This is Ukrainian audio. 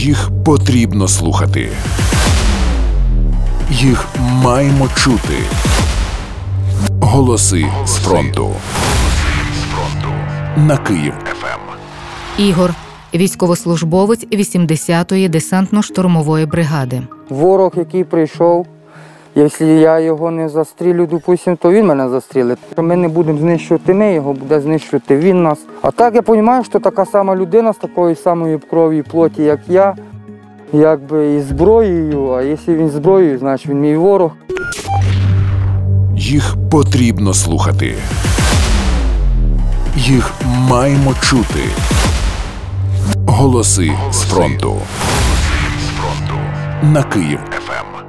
Їх потрібно слухати. Їх маємо чути. Голоси з фронту. На Київ ФМ. Ігор, військовослужбовець 80-ї десантно-штурмової бригади. Ворог, який прийшов, якщо я його не застрілю, допустим, то він мене застрілить. Ми не будемо знищувати ми, його буде знищувати він нас. А так я розумію, що така сама людина з такої самої крові і плоті, як я, якби і зброєю, а якщо він зброєю, значить він мій ворог. Їх потрібно слухати. Їх маємо чути. Голоси з фронту. На Київ ФМ.